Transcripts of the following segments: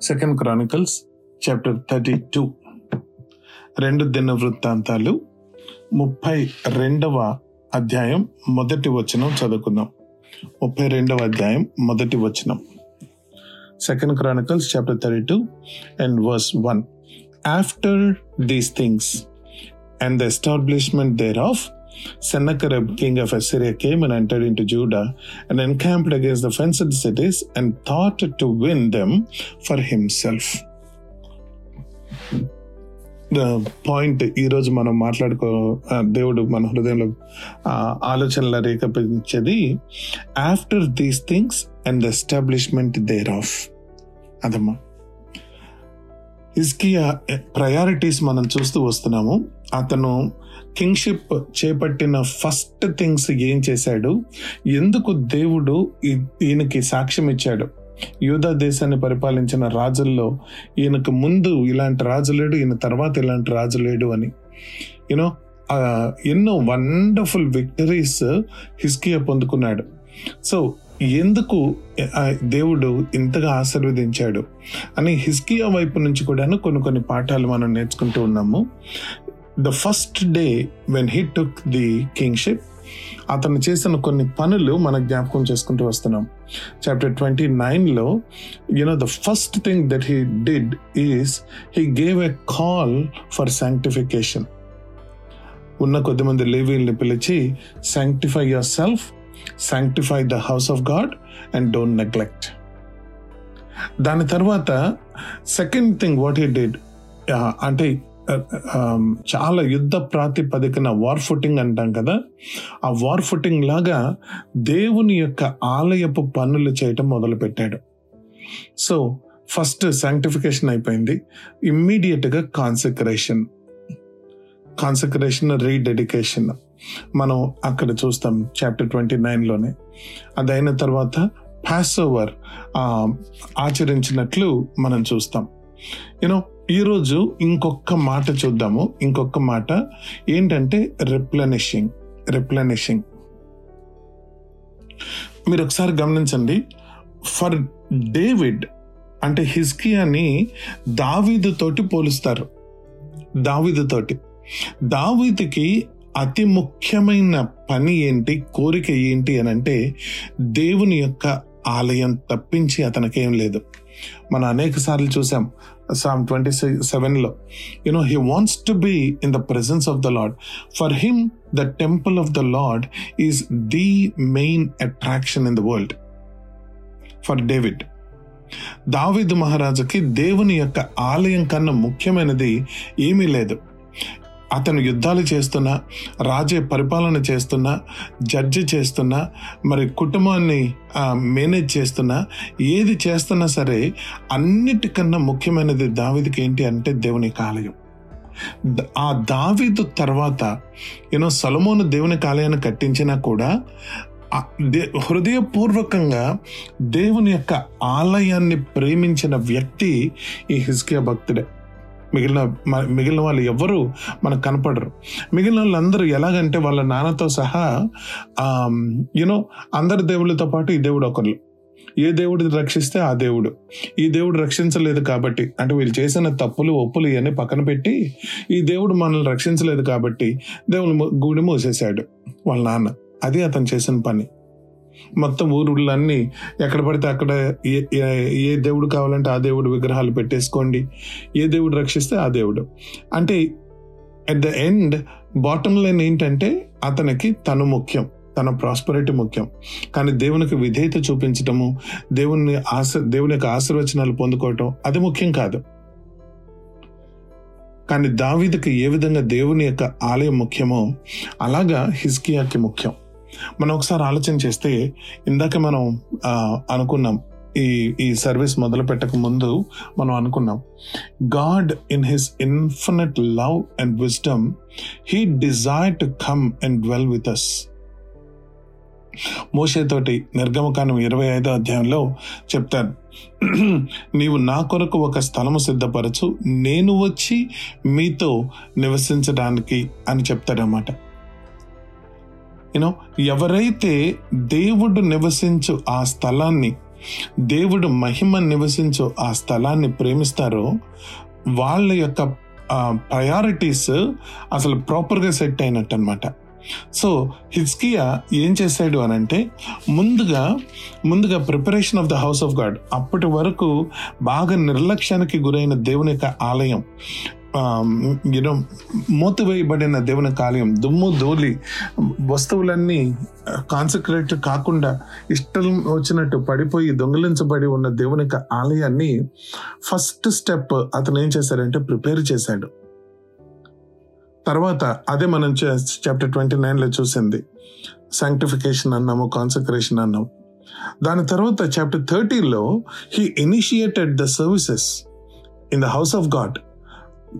Second Chronicles chapter thirty two రెండు దిన వృత్తాంతాలు. ముప్పై రెండవ అధ్యాయం మొదటి వచనం చదువుకుందాం. ముప్పై రెండవ అధ్యాయం మొదటి వచనం. Second Chronicles chapter thirty two and verse one after these things and the establishment thereof Sennacherib, king of Assyria, came and entered into Judah and encamped against the fenced cities and thought to win them for himself. Point ఈరోజు మనం మాట్లాడుకో దేవుడు మన హృదయంలో ఆలోచనల రేఖపించేది after these things and the establishment thereof అదమ్మా హిస్కియా priorities మనం చూస్తూ వస్తున్నాము అతను కింగ్షిప్ చేపట్టిన ఫస్ట్ థింగ్స్ ఏం చేశాడు? ఎందుకు దేవుడు ఈయనకి సాక్ష్యం ఇచ్చాడు? యూదా దేశాన్ని పరిపాలించిన రాజుల్లో ఈయనకు ముందు ఇలాంటి రాజు లేడు ఈయన తర్వాత ఇలాంటి రాజు లేడు అని. యూనో ఎన్నో వండర్ఫుల్ విక్టరీస్ హిస్కియా పొందుకున్నాడు. సో ఎందుకు దేవుడు ఇంతగా ఆశీర్వదించాడు? అని హిస్కియా వైపు నుంచి కూడాను కొన్ని కొన్ని పాఠాలు మనం నేర్చుకుంటూ ఉన్నాము. The first day when he took the kingship అతను చేసిన కొన్ని పనులు మనం జ్ఞాపకం చేసుకుంటూ వస్తున్నాం. చాప్టర్ ట్వంటీ నైన్లో you know the first thing that he did is he gave a call for sanctification ఉన్న కొద్దిమంది లేవీల్ని పిలిచి sanctify yourself sanctify the house of God and don't neglect దాని తర్వాత second thing what he did అంటే చాలా యుద్ధ ప్రాతిపదికన వార్ ఫుటింగ్ అంటాం కదా. ఆ వార్ ఫుటింగ్ లాగా దేవుని యొక్క ఆలయపు పనులు చేయటం మొదలుపెట్టాడు. సో ఫస్ట్ శాంక్టిఫికేషన్ అయిపోయింది. ఇమ్మీడియట్గా కాన్సక్రేషన్ కాన్సక్రేషన్ రీడెడికేషన్ మనం అక్కడ చూస్తాం చాప్టర్ ట్వంటీ నైన్లోనే అది అయిన తర్వాత పాస్ ఓవర్ ఆచరించినట్లు మనం చూస్తాం. యూనో ఈరోజు ఇంకొక మాట చూద్దాము. ఇంకొక మాట ఏంటంటే రిప్లెనిషింగ్ రిప్లెనిషింగ్ మీరు ఒకసారి గమనించండి. ఫర్ డేవిడ్ అంటే హిస్కియాని దావీదు తోటి పోలుస్తారు. దావీదు తోటి దావీదుకి అతి ముఖ్యమైన పని ఏంటి కోరిక ఏంటి అని అంటే దేవుని యొక్క ఆలయం తప్పించి అతనికేం లేదు. మనం అనేక సార్లు చూసాం సామ్ ట్వంటీ సెవెన్లో you know he wants to be in the presence of the Lord for him the temple of the Lord is the main attraction in the world for David David మహారాజుకి దేవుని యొక్క ఆలయం కన్నా ముఖ్యమైనది ఏమీ లేదు. అతను యుద్ధాలు చేస్తున్నా రాజే పరిపాలన చేస్తున్నా జడ్జి చేస్తున్నా మరి కుటుంబాన్ని మేనేజ్ చేస్తున్నా ఏది చేస్తున్నా సరే అన్నిటికన్నా ముఖ్యమైనది దావిదికి ఏంటి అంటే దేవుని కాలయం ఆలయం. ఆ దావీదు తర్వాత యూనో సలమోను దేవుని ఆలయాన్ని కట్టించినా కూడా దే- హృదయపూర్వకంగా దేవుని యొక్క ఆలయాన్ని ప్రేమించిన వ్యక్తి ఈ హిస్కియా భక్తుడే. మిగిలిన మిగిలిన వాళ్ళు ఎవ్వరూ మనకు కనపడరు. మిగిలిన వాళ్ళందరూ ఎలాగంటే వాళ్ళ నాన్నతో సహా యునో అందరి దేవుళ్ళతో పాటు ఈ దేవుడు ఒకరు ఏ దేవుడిని రక్షిస్తే ఆ దేవుడు. ఈ దేవుడు రక్షించలేదు కాబట్టి అంటే వీళ్ళు చేసిన తప్పులు ఒప్పులు ఇవన్నీ పక్కన పెట్టి ఈ దేవుడు మనల్ని రక్షించలేదు కాబట్టి దేవుని గుడి మూసేశాడు వాళ్ళ నాన్న. అది అతను చేసిన పని. మొత్తం ఊరుళ్ళన్నీ ఎక్కడ పడితే అక్కడ ఏ ఏ- దేవుడు కావాలంటే ఆ దేవుడు విగ్రహాలు పెట్టేసుకోండి. ఏ దేవుడు రక్షిస్తే ఆ దేవుడు. అంటే at the end bottom line ఏంటంటే అతనికి తను ముఖ్యం తన ప్రాస్పరిటీ ముఖ్యం. కానీ దేవునికి విధేయత చూపించటము దేవుని ఆశ దేవుని యొక్క ఆశీర్వచనాలు పొందుకోవటం అది ముఖ్యం కాదు. కానీ దావీదుకి ఏ విధంగా దేవుని యొక్క ఆలయం ముఖ్యమో అలాగా హిస్కియాకి ముఖ్యం. మనం ఒకసారి ఆలోచన చేస్తే ఇందాక మనం అనుకున్నాం. ఈ ఈ సర్వీస్ మొదలు పెట్టక ముందు మనం అనుకున్నాం. God in his infinite love and wisdom he desire to come and dwell with us మోషేతోటి నిర్గమకాండం ఇరవై ఐదో అధ్యాయంలో చెప్తారు. నీవు నా కొరకు ఒక స్థలము సిద్ధపరచు నేను వచ్చి మీతో నివసించడానికి అని చెప్తాడనమాట యూనో ఎవరైతే దేవుడు నివసించు ఆ స్థలాన్ని దేవుడు మహిమ నివసించు ఆ స్థలాన్ని ప్రేమిస్తారో వాళ్ళ యొక్క ప్రయారిటీస్ అసలు ప్రాపర్గా సెట్ అయినట్టు అనమాట సో హిజ్కియా ఏం చేశాడు అని అంటే ముందుగా ముందుగా preparation of the house of God అప్పటి వరకు బాగా నిర్లక్ష్యానికి గురైన దేవుని యొక్క ఆలయం యూనో మూతవేయబడిన దేవుని కాలయం దుమ్ము ధూళి వస్తువులన్నీ కాన్సక్రేట్ కాకుండా ఇష్టం వచ్చినట్టు పడిపోయి దొంగిలించబడి ఉన్న దేవుని ఆలయాన్ని ఫస్ట్ స్టెప్ అతను ఏం చేశాడంటే ప్రిపేర్ చేశాడు. తర్వాత అదే మనం చాప్టర్ ట్వంటీ నైన్లో చూసింది. సాంక్టిఫికేషన్ అన్నాము కాన్సక్రేషన్ అన్నాము. దాని తర్వాత chapter థర్టీలో he initiated the services in the house of God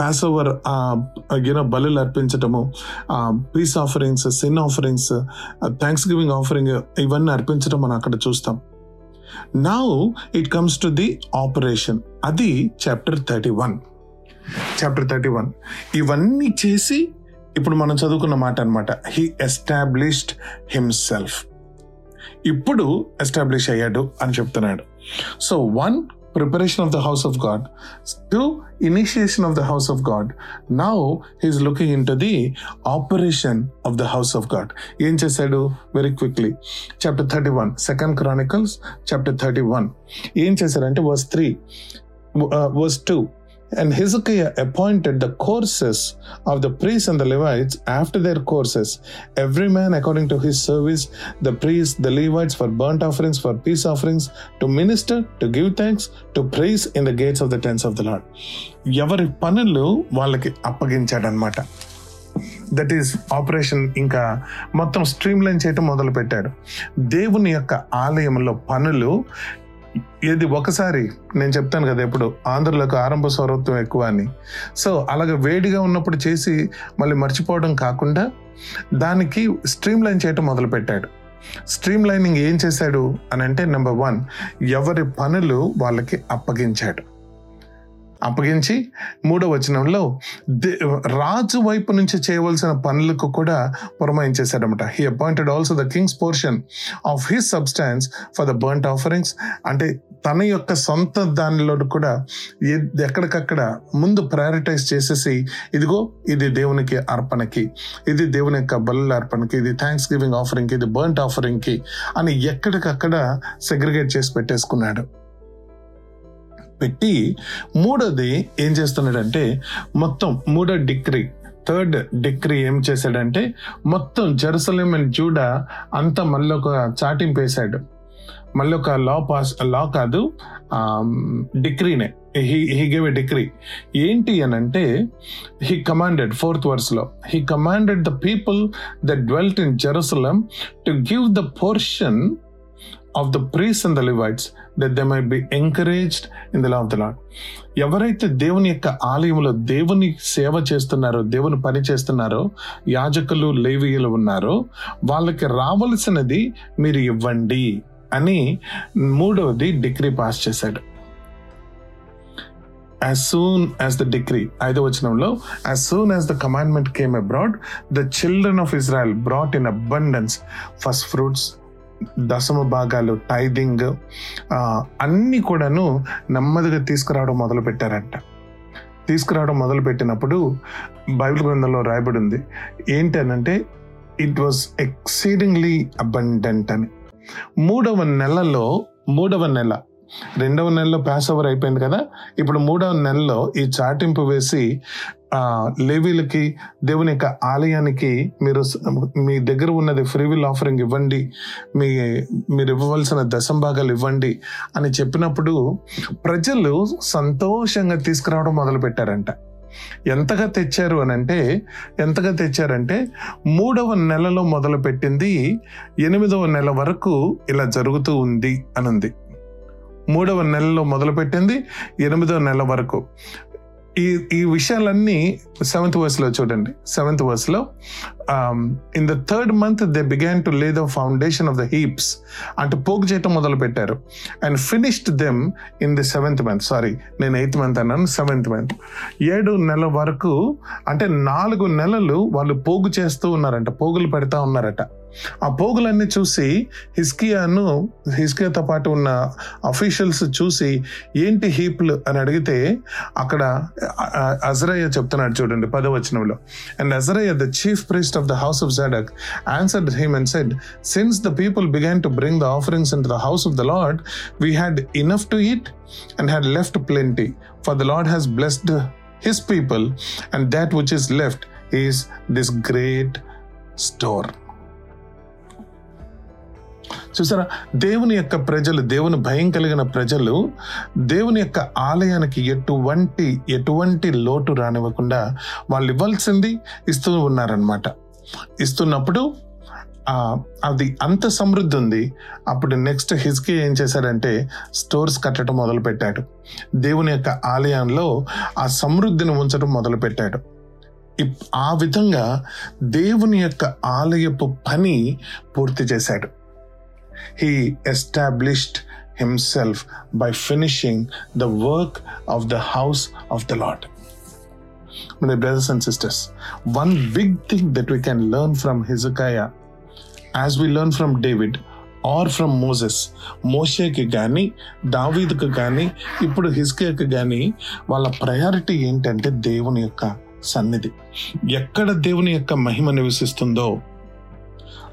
Passover you know బలులు అర్పించటము peace offerings sin offerings thanksgiving offering ఇవన్నీ అర్పించడం మనం అక్కడ చూస్తాం. Now it comes to the operation అది chapter thirty one chapter thirty one ఇవన్నీ చేసి ఇప్పుడు మనం చదువుకున్న మాట అనమాట హీ ఎస్టాబ్లిష్డ్ హిమ్సెల్ఫ్ ఇప్పుడు ఎస్టాబ్లిష్ అయ్యాడు అని చెప్తున్నాడు. So one preparation of the house of God to initiation of the house of God now he's looking into the operation of the house of God ఏం చేశాడు? Very quickly chapter thirty one second Chronicles chapter thirty one ఏం చేశారంటే verse three verse two And Hezekiah appointed the courses of the priests and the Levites after their courses, every man according to his service, the priests, the Levites for burnt offerings, for peace offerings, to minister, to give thanks, to praise in the gates of the tents of the Lord. ఎవరి పనులు వాళ్ళకి అప్పగించాడనమాట that is operation ఇంకా మొత్తం stream line చేయటం మొదలు పెట్టాడు దేవుని యొక్క ఆలయంలో పనులు ఇది ఒకసారి నేను చెప్తాను కదా ఎప్పుడు ఆంధ్రులకు ఆరంభ స్వరత్వం ఎక్కువ అని. సో అలాగే వేడిగా ఉన్నప్పుడు చేసి మళ్ళీ మర్చిపోవడం కాకుండా దానికి స్ట్రీమ్ లైన్ చేయటం మొదలుపెట్టాడు. స్ట్రీమ్ లైనింగ్ ఏం చేశాడు అని అంటే నెంబర్ వన్ ఎవరి పనులు వాళ్ళకి అప్పగించాడు. అప్పగించి మూడో వచనంలో రాజు వైపు నుంచి చేయవలసిన పనులకు కూడా పురమాయించేశాడనమాట he appointed also the king's portion of his substance for the burnt offerings అంటే తన యొక్క సొంత దానిలో కూడా ఎక్కడికక్కడ ముందు ప్రయారిటైజ్ చేసేసి ఇదిగో ఇది దేవునికి అర్పణకి ఇది దేవుని యొక్క బల్ల అర్పణకి ఇది థ్యాంక్స్ గివింగ్ ఆఫరింగ్కి ఇది బర్ంట్ ఆఫరింగ్కి అని ఎక్కడికక్కడ సెగ్రిగేట్ చేసి పెట్టేసుకున్నాడు. పెట్టి మూడోది ఏం చేస్తున్నాడంటే మొత్తం మూడో డిగ్రీ థర్డ్ డిగ్రీ ఏం చేశాడంటే మొత్తం జెరూసలేం అండ్ జూడా అంతా మళ్ళీ ఒక చాటింపు వేశాడు. మళ్ళీ ఒక లా పాస్ లా కాదు డిగ్రీనే he he gave a degree ఏంటి అని అంటే he commanded fourth వర్స్లో he commanded the people the dwelt in Jerusalem to give the portion of the priests and the Levites that they might be encouraged in the love the Lord ఎవరైతే దేవుని యొక్క ఆలయంలో దేవుని సేవ చేస్తున్నారో దేవుని పని చేస్తున్నారో యాజకులు లేవీయులు ఉన్నారో వాళ్ళకి రావలసినది మీరు ఇవ్వండి అని మూడవది డిగ్రీ పాస్ చేశాడు. As soon as the degree ఐదో వచనంలో as soon as the commandment came abroad the children of Israel brought in abundance first fruits దశమ భాగాలు టైదింగ్ అన్ని కూడాను నెమ్మదిగా తీసుకురావడం మొదలు పెట్టారంట తీసుకురావడం మొదలు పెట్టినప్పుడు బైబిల్ గ్రంథంలో రాయబడి ఉంది ఏంటనంటే ఇట్ వాజ్ ఎక్సీడింగ్లీ అబండెంట్ అని. మూడవ నెలలో మూడవ నెల రెండవ నెలలో పాస్ ఓవర్ అయిపోయింది కదా? ఇప్పుడు మూడవ నెలలో ఈ చాటింపు వేసి లేవీలకి దేవుని యొక్క ఆలయానికి మీరు మీ దగ్గర ఉన్నది ఫ్రీవిల్ ఆఫరింగ్ ఇవ్వండి. మీ మీరు ఇవ్వవలసిన దశంభాగాలు ఇవ్వండి అని చెప్పినప్పుడు ప్రజలు సంతోషంగా తీసుకురావడం మొదలు పెట్టారంట ఎంతగా తెచ్చారు అని అంటే ఎంతగా తెచ్చారంటే మూడవ నెలలో మొదలు పెట్టింది ఎనిమిదవ నెల వరకు ఇలా జరుగుతూ ఉంది అనుంది. మూడవ నెలలో మొదలుపెట్టింది ఎనిమిదవ నెల వరకు. ఈ ఈ విషయాలన్నీ సెవెంత్ వర్స్లో చూడండి. Seventh వర్స్లో in the third month they began to lay the foundation of the heaps అంటే పోగు చేయటం మొదలు పెట్టారు and finished them in the seventh month sorry నేను ఎయిత్ మంత్ అన్నాను సెవెంత్ మంత్ ఏడు నెల వరకు అంటే నాలుగు నెలలు వాళ్ళు పోగు చేస్తూ ఉన్నారంట పోగులు పెడతా ఉన్నారట. ఆ పోగులన్నీ చూసి హిస్కియాను హిస్కియాతో పాటు ఉన్న అఫీషియల్స్ చూసి ఏంటి హీప్లు? అని అడిగితే అక్కడ అజరయ్య చెప్తున్నాడు చూడండి పదవచనంలో. And Azariah the chief priest of the house of Zadok answer him and said since the people began to bring the offerings in the house of the Lord we had enough to eat and had left plenty for the Lord has blessed his people and that which is left is this great store చూసారా? దేవుని యొక్క ప్రజలు దేవుని భయం కలిగిన ప్రజలు దేవుని యొక్క ఆలయానికి ఎటువంటి ఎటువంటి లోటు రానివ్వకుండా వాళ్ళు ఇవ్వాల్సింది ఇస్తూ ఉన్నారనమాట ఇస్తున్నప్పుడు అది అంత సమృద్ధి ఉంది. అప్పుడు నెక్స్ట్ హిజ్కి ఏం చేశాడంటే స్టోర్స్ కట్టడం మొదలుపెట్టాడు. దేవుని యొక్క ఆలయంలో ఆ సమృద్ధిని ఉంచడం మొదలుపెట్టాడు. ఇప్- ఆ విధంగా దేవుని యొక్క ఆలయపు పని పూర్తి చేశాడు. He established himself by finishing the work of the house of the Lord. My brothers and sisters, one big thing that we can learn from Hezekiah, as we learn from David or from Moses, మోషేకి కానీ దావీదుకి కానీ ఇప్పుడు హిస్కేకి కానీ వాళ్ళ priority ఏంటంటే దేవుని యొక్క సన్నిధి ఎక్కడ దేవుని యొక్క మహిమ నివసిస్తుందో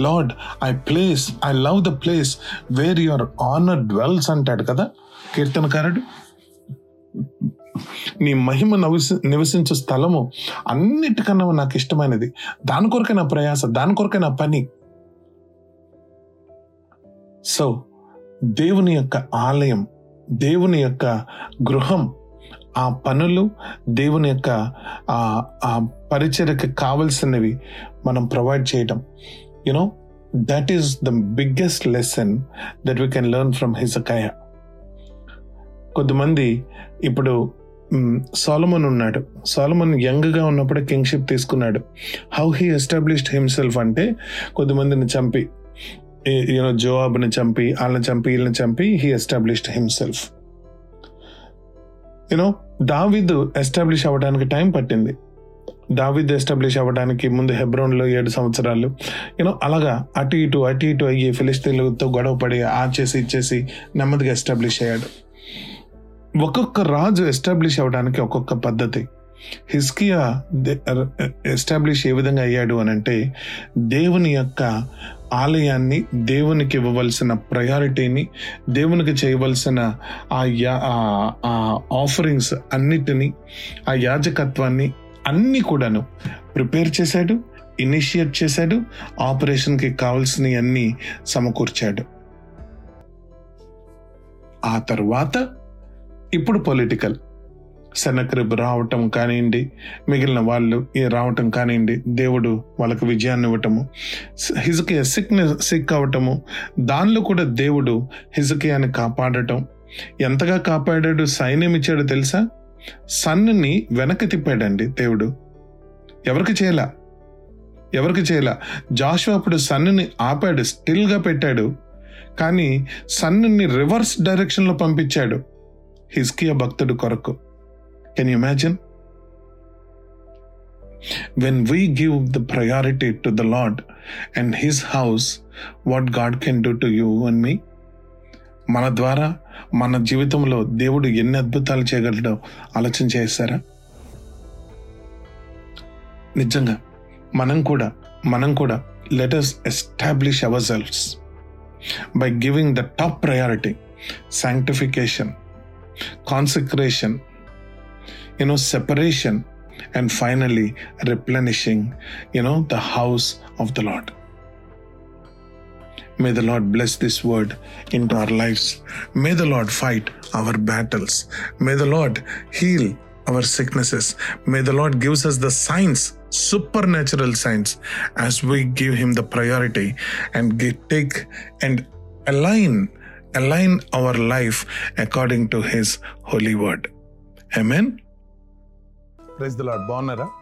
Lord I place I love the place where your honour dwells అంటాడు కదా కీర్తనకారుడు. నీ మహిమ నివసి నివసించే స్థలము అన్నిటికన్నా నాకు ఇష్టమైనది. దాని కొరకే నా ప్రయాస దాని కొరకే నా పని. సో దేవుని యొక్క ఆలయం దేవుని యొక్క గృహం ఆ పనులు దేవుని యొక్క ఆ ఆ పరిచర్యకి కావలసినవి మనం ప్రొవైడ్ చేయటం. You know that is the biggest lesson that we can learn from Hezekiah కొద్దిమంది ఇప్పుడు సాలమన్ ఉన్నాడు. సాలమన్ యంగ్గా ఉన్నప్పుడే కింగ్షిప్ తీసుకున్నాడు. హౌ హీ ఎస్టాబ్లిష్డ్ హిమ్సెల్ఫ్ అంటే కొద్దిమందిని చంపి యూనో జవాబ్ని చంపి వాళ్ళని చంపి వీళ్ళని చంపి he established himself you know David establish అవ్వడానికి టైం పట్టింది. దావిద్ ఎస్టాబ్లిష్ అవ్వడానికి ముందు హెబ్రోన్లో ఏడు సంవత్సరాలు. యూనో అలాగా అటు ఇటు అటు ఇటు అయ్యి ఫిలిస్తీన్లతో గొడవ పడి ఆ చేసి ఇచ్చేసి నెమ్మదిగా ఎస్టాబ్లిష్ అయ్యాడు. ఒక్కొక్క రాజు ఎస్టాబ్లిష్ అవ్వడానికి ఒక్కొక్క పద్ధతి. హిస్కియా ఎస్టాబ్లిష్ ఏ విధంగా అయ్యాడు అని అంటే దేవుని యొక్క ఆలయాన్ని దేవునికి ఇవ్వవలసిన ప్రయారిటీని దేవునికి చేయవలసిన ఆ యా ఆఫరింగ్స్ అన్నిటినీ ఆ యాజకత్వాన్ని అన్ని కూడాను ప్రిపేర్ చేశాడు ఇనిషియేట్ చేశాడు ఆపరేషన్కి కావాల్సినవి అన్ని సమకూర్చాడు. ఆ తర్వాత ఇప్పుడు పొలిటికల్. సెనక్రిబ్ రావటం కానివ్వండి మిగిలిన వాళ్ళు ఈ రావటం కానివ్వండి దేవుడు వాళ్ళకు విజయాన్ని ఇవ్వటము హిజకి సిక్నెస్ సిక్ అవటము దానిలో కూడా దేవుడు హిజకియాని కాపాడటం. ఎంతగా కాపాడాడు సైన్యం ఇచ్చాడు తెలుసా? సన్నుని వెనక్కి తిప్పాడండి దేవుడు. ఎవరికి చేయలా? ఎవరికి చేయలా? జాషువా అప్పుడు సన్నుని ఆపాడు స్టిల్గా పెట్టాడు. కానీ సన్నుని రివర్స్ డైరెక్షన్లో పంపించాడు హిస్కియా భక్తుడు కొరకు. Can you imagine when we give the priority to the Lord and his house what God can do to you and మీ మన ద్వారా మన జీవితంలో దేవుడు ఎన్ని అద్భుతాలు చేయగలడో ఆలోచన చేస్తారా నిజంగా మనం కూడా మనం కూడా letters establish ourselves by giving the top priority sanctification consecration, you know separation and finally replenishing you know the house of the of. May the Lord bless this word into our lives. May the Lord fight our battles. May the Lord heal our sicknesses. May the Lord gives us the signs, supernatural signs, as we give Him the priority and get, take and align, align our life according to His holy word. Amen. Praise the Lord. Bonara.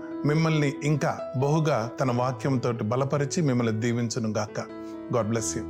మిమ్మల్ని ఇంకా బహుగా తన వాక్యంతో బలపరిచి మిమ్మల్ని దీవించును గాక God bless you.